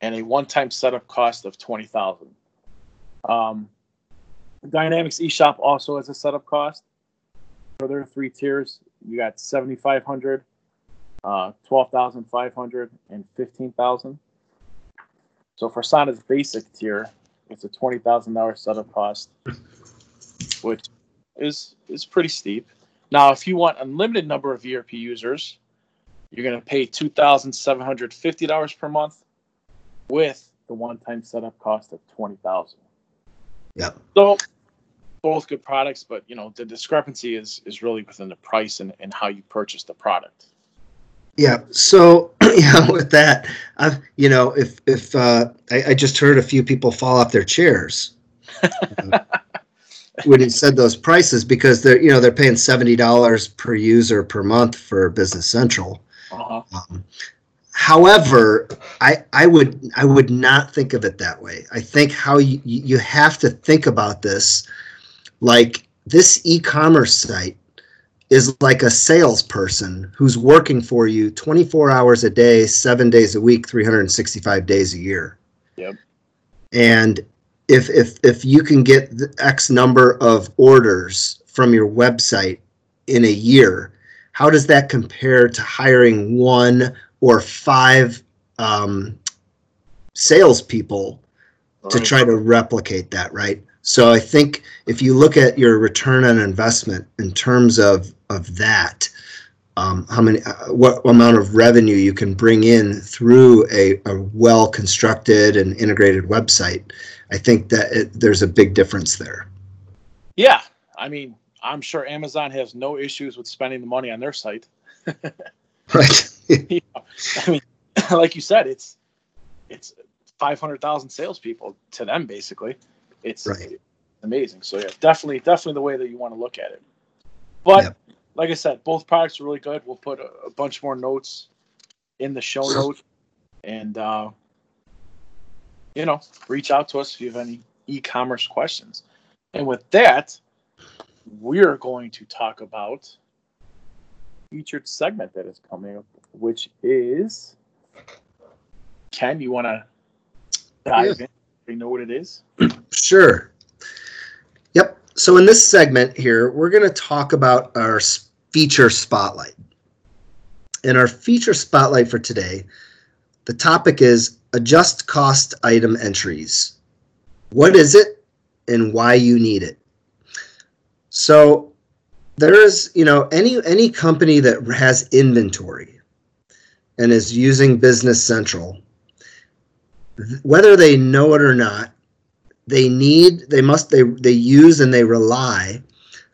Speaker 1: and a one-time setup cost of twenty thousand. Um, Dynamics eShop also has a setup cost for their three tiers. You got 7,500, uh, 12,500, and 15,000. So for Sana's basic tier, it's a $20,000 setup cost, which is is pretty steep. Now, if you want unlimited number of ERP users, you're going to pay $2,750 per month with the one-time setup cost of 20,000.
Speaker 2: Yep.
Speaker 1: So both good products, but you know the discrepancy is is really within the price and, and how you purchase the product.
Speaker 2: Yeah. So yeah, with that, I've you know if if uh, I, I just heard a few people fall off their chairs uh, when he said those prices because they're you know they're paying seventy dollars per user per month for Business Central.
Speaker 1: Uh-huh.
Speaker 2: Um, however, I I would I would not think of it that way. I think how you you have to think about this like this e-commerce site is like a salesperson who's working for you 24 hours a day, seven days a week, 365 days a year.
Speaker 1: Yep.
Speaker 2: And if if if you can get the X number of orders from your website in a year, how does that compare to hiring one or five um, salespeople to try to replicate that, right? So I think if you look at your return on investment in terms of of that, um, how many, uh, what amount of revenue you can bring in through a, a well constructed and integrated website, I think that it, there's a big difference there.
Speaker 1: Yeah, I mean, I'm sure Amazon has no issues with spending the money on their site.
Speaker 2: Right.
Speaker 1: You know, I mean, like you said, it's it's 500,000 salespeople to them basically. It's
Speaker 2: Right.
Speaker 1: amazing. So yeah, definitely, definitely the way that you want to look at it. But
Speaker 2: Yep.
Speaker 1: like I said, both products are really good. We'll put a, a bunch more notes in the show notes, and uh, you know, reach out to us if you have any e-commerce questions. And with that, we're going to talk about featured segment that is coming up, which is Ken. You want to dive in? You know what it is?
Speaker 2: Sure. Yep. So in this segment here, we're going to talk about our feature spotlight. In our feature spotlight for today, the topic is adjust cost item entries. What is it and why you need it? So there is, you know, any any company that has inventory and is using Business Central, th- whether they know it or not, they need they must they they use and they rely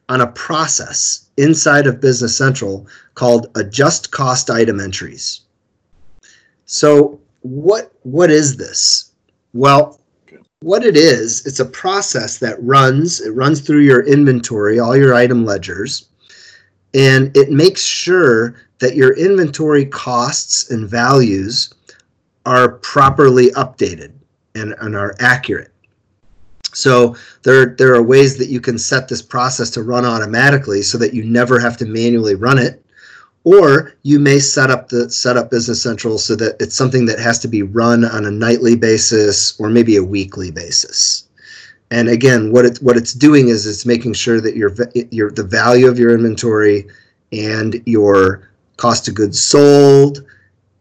Speaker 2: on a process inside of business central called adjust cost item entries. So what what is this? Well what it is it's a process that runs it runs through your inventory all your item ledgers and it makes sure that your inventory costs and values are properly updated and, and are accurate so there, there are ways that you can set this process to run automatically so that you never have to manually run it. Or you may set up the set up Business Central so that it's something that has to be run on a nightly basis or maybe a weekly basis. And again, what it's what it's doing is it's making sure that your your the value of your inventory and your cost of goods sold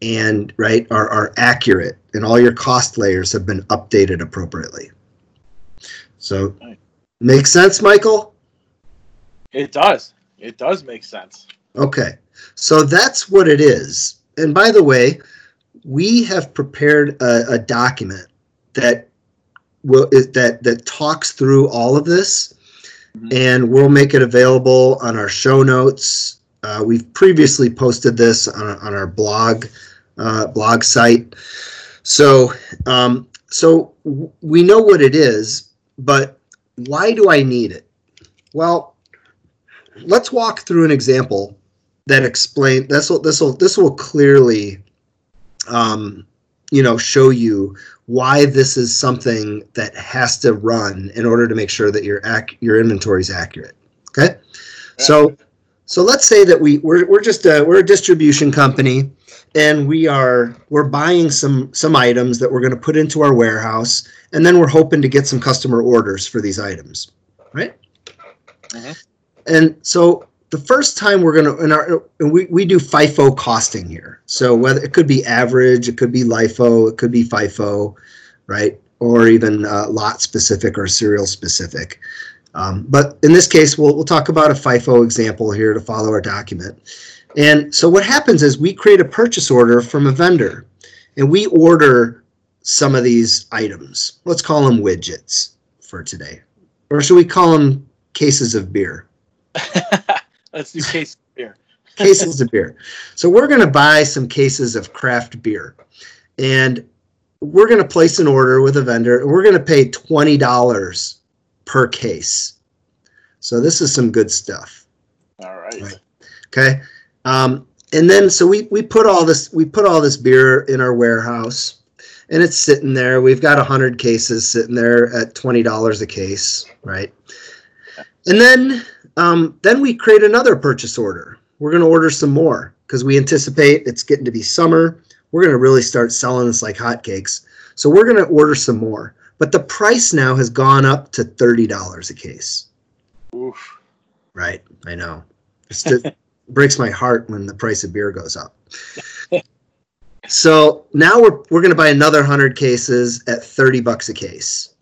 Speaker 2: and right are, are accurate and all your cost layers have been updated appropriately. So
Speaker 1: Right.
Speaker 2: make sense, Michael?
Speaker 1: It does. It does make sense.
Speaker 2: Okay, so that's what it is. And by the way, we have prepared a, a document that will that that talks through all of this,
Speaker 1: Mhm.
Speaker 2: and we'll make it available on our show notes. Uh, we've previously posted this on, on our blog uh, blog site. So um, so we know what it is, but why do I need it? Well, let's walk through an example that explain this will this will this will clearly um, you know show you why this is something that has to run in order to make sure that your ac- your inventory is accurate okay so so let's say that we we're, we're just a we're a distribution company and we are we're buying some some items that we're going to put into our warehouse and then we're hoping to get some customer orders for these items right?
Speaker 1: Mhm.
Speaker 2: and so the first time we're going to in our and we, we do FIFO costing here. So whether it could be average it could be LIFO it could be FIFO right? Or even uh, lot specific or serial specific. Um, but in this case we'll, we'll talk about a FIFO example here to follow our document and so what happens is we create a purchase order from a vendor and we order some of these items. Let's call them widgets for today. Or should we call them cases of beer?
Speaker 1: Let's do case beer.
Speaker 2: Cases of beer. So we're going to buy some cases of craft beer. And we're going to place an order with a vendor and we're going to pay $20 per case. So this is some good stuff.
Speaker 1: All right.
Speaker 2: Right. Okay. Um, and then so we we put all this we put all this beer in our warehouse, and it's sitting there. We've got a hundred cases sitting there at twenty dollars a case, right? And then um, then we create another purchase order. We're going to order some more because we anticipate it's getting to be summer. We're going to really start selling this like hotcakes. So we're going to order some more. But the price now has gone up to thirty dollars a case.
Speaker 1: Oof.
Speaker 2: Right. I know. It's just breaks my heart when the price of beer goes up. so now we're we're going to buy another 100 cases at 30 bucks a case.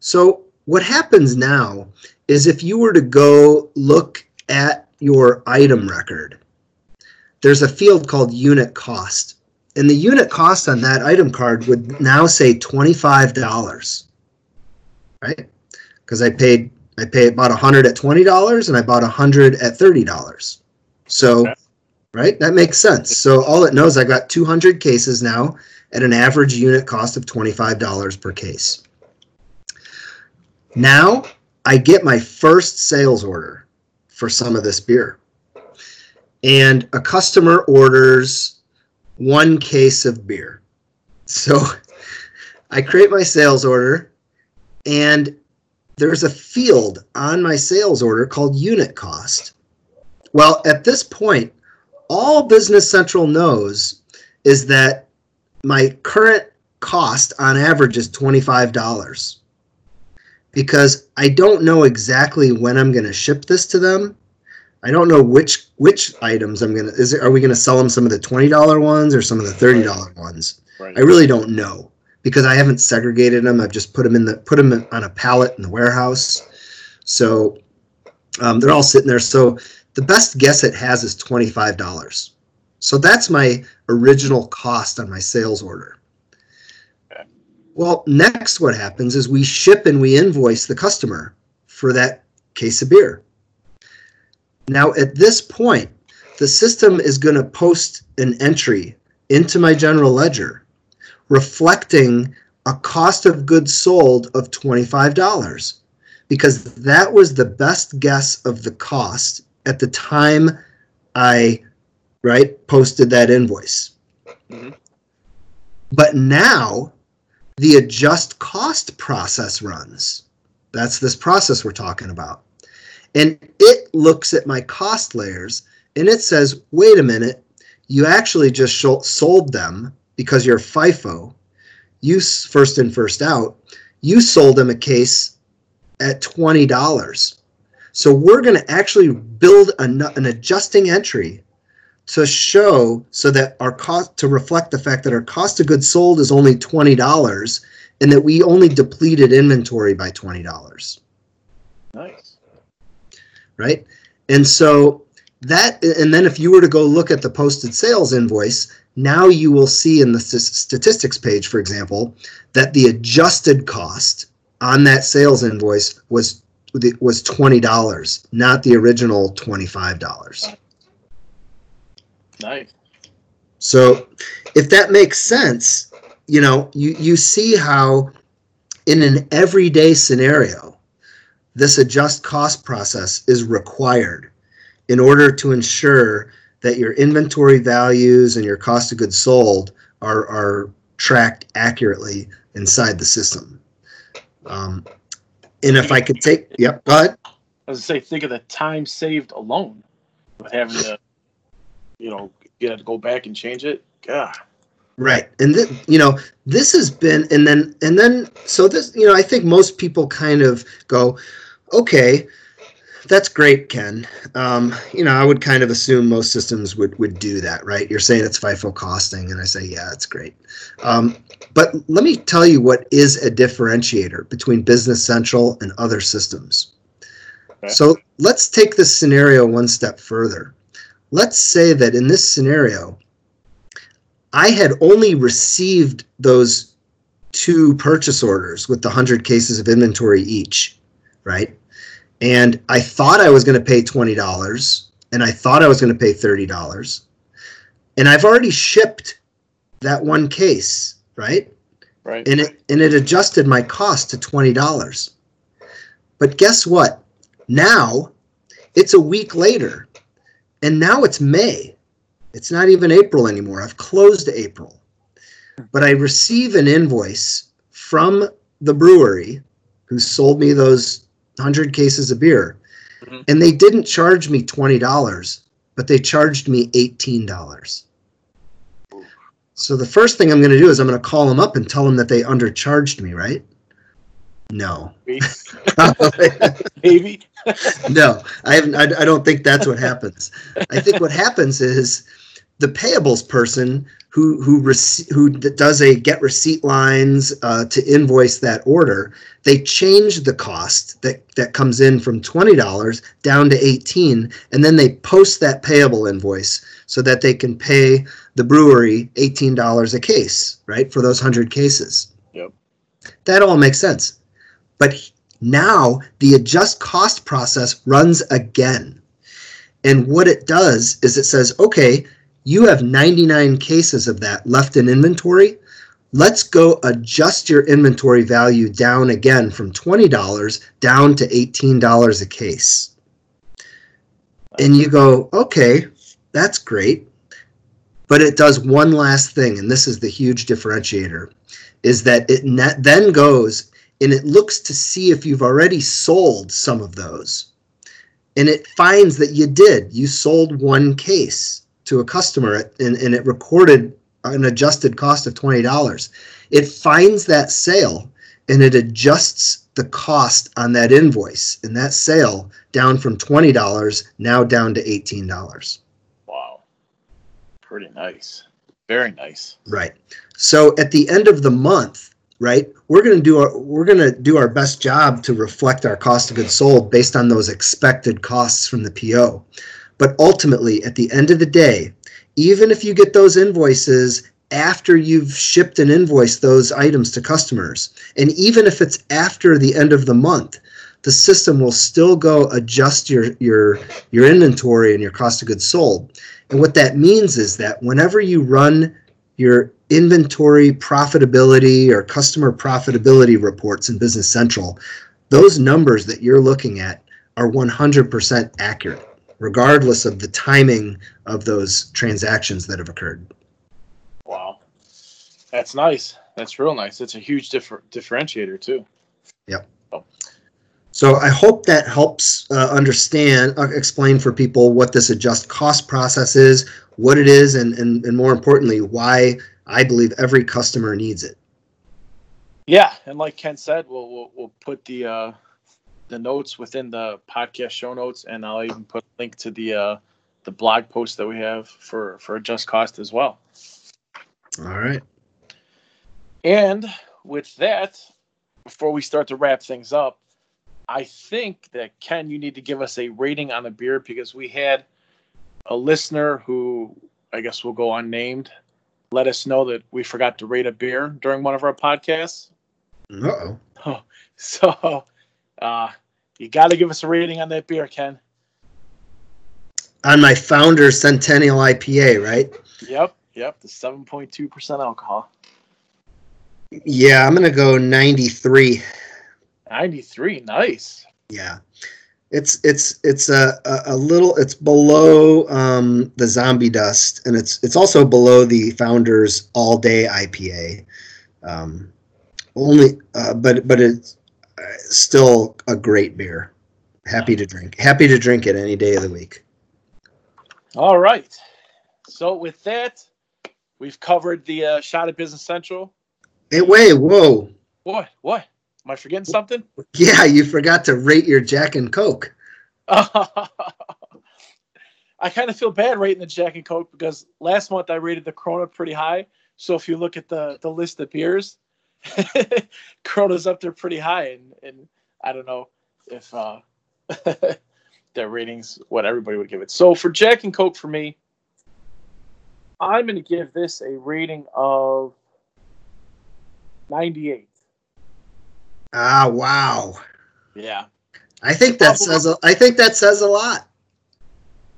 Speaker 2: So what happens now is if you were to go look at your item record, there's a field called unit cost. And the unit cost on that item card would now say $25. Right? Because I paid I paid about a hundred at twenty dollars, and I bought a hundred at thirty dollars. So,
Speaker 1: Okay.
Speaker 2: right, that makes sense. So all it knows, I got two hundred cases now at an average unit cost of twenty-five dollars per case. Now I get my first sales order for some of this beer, and a customer orders one case of beer. So I create my sales order, and there's a field on my sales order called unit cost. Well, at this point, all Business Central knows is that my current cost on average is $25 because I don't know exactly when I'm going to ship this to them. I don't know which which items I'm going to is it, are we going to sell them some of the $20 ones or some of the $30 ones?
Speaker 1: Right.
Speaker 2: I really don't know because I haven't segregated them. I've just put them in the put them on a pallet in the warehouse. So um, they're all sitting there. So the best guess it has is twenty five dollars. So that's my original cost on my sales order. Well, next what happens is we ship and we invoice the customer for that case of beer. Now at this point, the system is going to post an entry into my general ledger reflecting a cost of goods sold of $25 because that was the best guess of the cost at the time I right posted that invoice.
Speaker 1: Mhm.
Speaker 2: But now the adjust cost process runs. That's this process we're talking about. And it looks at my cost layers and it says, wait a minute, you actually just sold them because you're FIFO, you first in, first out, you sold them a case at $20. So we're going to actually build an, an adjusting entry to show so that our cost to reflect the fact that our cost of goods sold is only $20 and that we only depleted inventory by $20,
Speaker 1: Nice.
Speaker 2: right? And so that, and then if you were to go look at the posted sales invoice, now you will see in the statistics page, for example, that the adjusted cost on that sales invoice was was twenty dollars, not the original twenty five dollars.
Speaker 1: Nice.
Speaker 2: So, if that makes sense, you know, you you see how in an everyday scenario, this adjust cost process is required in order to ensure that your inventory values and your cost of goods sold are, are tracked accurately inside the system. Um, and if I could take, yep, go ahead.
Speaker 1: I say, think of the time saved alone with having to, you know, get to go back and change it. God.
Speaker 2: Right. And th- you know, this has been and then and then so this, you know, I think most people kind of go, okay, that's great, Ken. Um, you know, I would kind of assume most systems would would do that, right? You're saying it's FIFO costing, and I say, yeah, it's great. Um, but let me tell you what is a differentiator between Business Central and other systems. Okay. So let's take this scenario one step further. Let's say that in this scenario, I had only received those two purchase orders with the 100 cases of inventory each, right? And I thought I was going to pay $20 and I thought I was going to pay $30. And I've already shipped that one case, right?
Speaker 1: Right.
Speaker 2: And it and it adjusted my cost to $20. But guess what? Now it's a week later. And now it's May. It's not even April anymore. I've closed April. But I receive an invoice from the brewery who sold me those 100 cases of beer. Mm-hmm. And they didn't charge me $20, but they charged me $18. So the first thing I'm going to do is I'm going to call them up and tell them that they undercharged me, right? No.
Speaker 1: Maybe.
Speaker 2: no, I haven't. I, I don't think that's what happens. I think what happens is the payables person who who rec- who does a get receipt lines uh, to invoice that order they change the cost that that comes in from $20 down to 18 and then they post that payable invoice so that they can pay the brewery $18 a case right for those 100 cases.
Speaker 1: Yep.
Speaker 2: That all makes sense. But now the adjust cost process runs again. And what it does is it says okay you have 99 cases of that left in inventory. Let's go adjust your inventory value down again from $20 down to $18 a case. And you go, okay, that's great. But it does one last thing, and this is the huge differentiator, is that it then goes and it looks to see if you've already sold some of those. And it finds that you did. You sold one case to a customer and, and it recorded an adjusted cost of $20. It finds that sale and it adjusts the cost on that invoice and that sale down from $20 now down to $18.
Speaker 1: Wow. Pretty nice. Very nice.
Speaker 2: Right. So at the end of the month, right, we're going to do our we're going to do our best job to reflect our cost of goods sold based on those expected costs from the PO. But ultimately, at the end of the day, even if you get those invoices after you've shipped and invoiced those items to customers, and even if it's after the end of the month, the system will still go adjust your your your inventory and your cost of goods sold. And what that means is that whenever you run your inventory profitability or customer profitability reports in Business Central, those numbers that you're looking at are 100% accurate regardless of the timing of those transactions that have occurred.
Speaker 1: Wow. That's nice. That's real nice. It's a huge differ- differentiator, too.
Speaker 2: Yep. Oh. So I hope that helps uh, understand, uh, explain for people what this adjust cost process is, what it is, and, and, and more importantly, why I believe every customer needs it.
Speaker 1: Yeah, and like Ken said, we'll we'll, we'll put the uh, the notes within the podcast show notes, and I'll even put a link to the uh, the blog post that we have for for Adjust Cost as well.
Speaker 2: All right.
Speaker 1: And with that, before we start to wrap things up, I think that Ken, you need to give us a rating on the beer because we had a listener who I guess will go unnamed let us know that we forgot to rate a beer during one of our podcasts.
Speaker 2: Uh
Speaker 1: oh. So uh, you got to give us a rating on that beer, Ken.
Speaker 2: On my founder Centennial IPA, right?
Speaker 1: Yep, yep, the 7.2% alcohol.
Speaker 2: Yeah, I'm going to go 93.
Speaker 1: 93, nice.
Speaker 2: Yeah. It's it's it's a, a, a little it's below um, the zombie dust and it's it's also below the founders all day IPA. Um, only uh, but but it's still a great beer. Happy to drink. Happy to drink it any day of the week.
Speaker 1: All right. So with that, we've covered the uh, shot at Business Central.
Speaker 2: Hey, wait, whoa.
Speaker 1: What? What? Am I forgetting something?
Speaker 2: Yeah, you forgot to rate your Jack and Coke.
Speaker 1: I kind of feel bad rating the Jack and Coke because last month I rated the Corona pretty high. So if you look at the the list of beers, Corona's up there pretty high, and and I don't know if uh, their ratings what everybody would give it. So for Jack and Coke, for me, I'm going to give this a rating of 98.
Speaker 2: Ah, wow.
Speaker 1: Yeah.
Speaker 2: I think that says a, I think that says a lot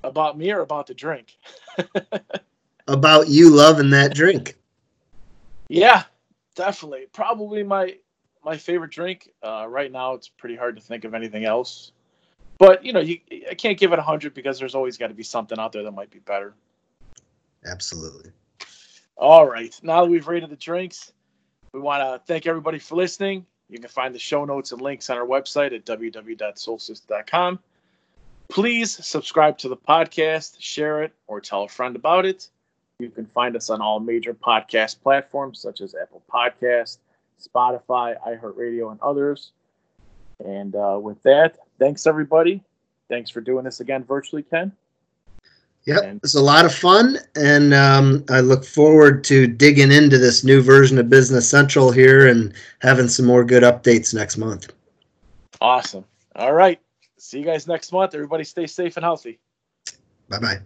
Speaker 1: about me or about the drink.
Speaker 2: about you loving that drink.
Speaker 1: Yeah, definitely. Probably my my favorite drink. Uh, right now, it's pretty hard to think of anything else. But you know, you I can't give it a hundred because there's always got to be something out there that might be better.
Speaker 2: Absolutely.
Speaker 1: All right. Now that we've rated the drinks, we want to thank everybody for listening. You can find the show notes and links on our website at www.solsyst.com. Please subscribe to the podcast, share it, or tell a friend about it. You can find us on all major podcast platforms such as Apple Podcast, Spotify, iHeartRadio, and others. And uh, with that, thanks everybody. Thanks for doing this again virtually, Ken.
Speaker 2: Yep, it's a lot of fun, and um, I look forward to digging into this new version of Business Central here and having some more good updates next month.
Speaker 1: Awesome. All right. See you guys next month. Everybody stay safe and healthy.
Speaker 2: Bye bye.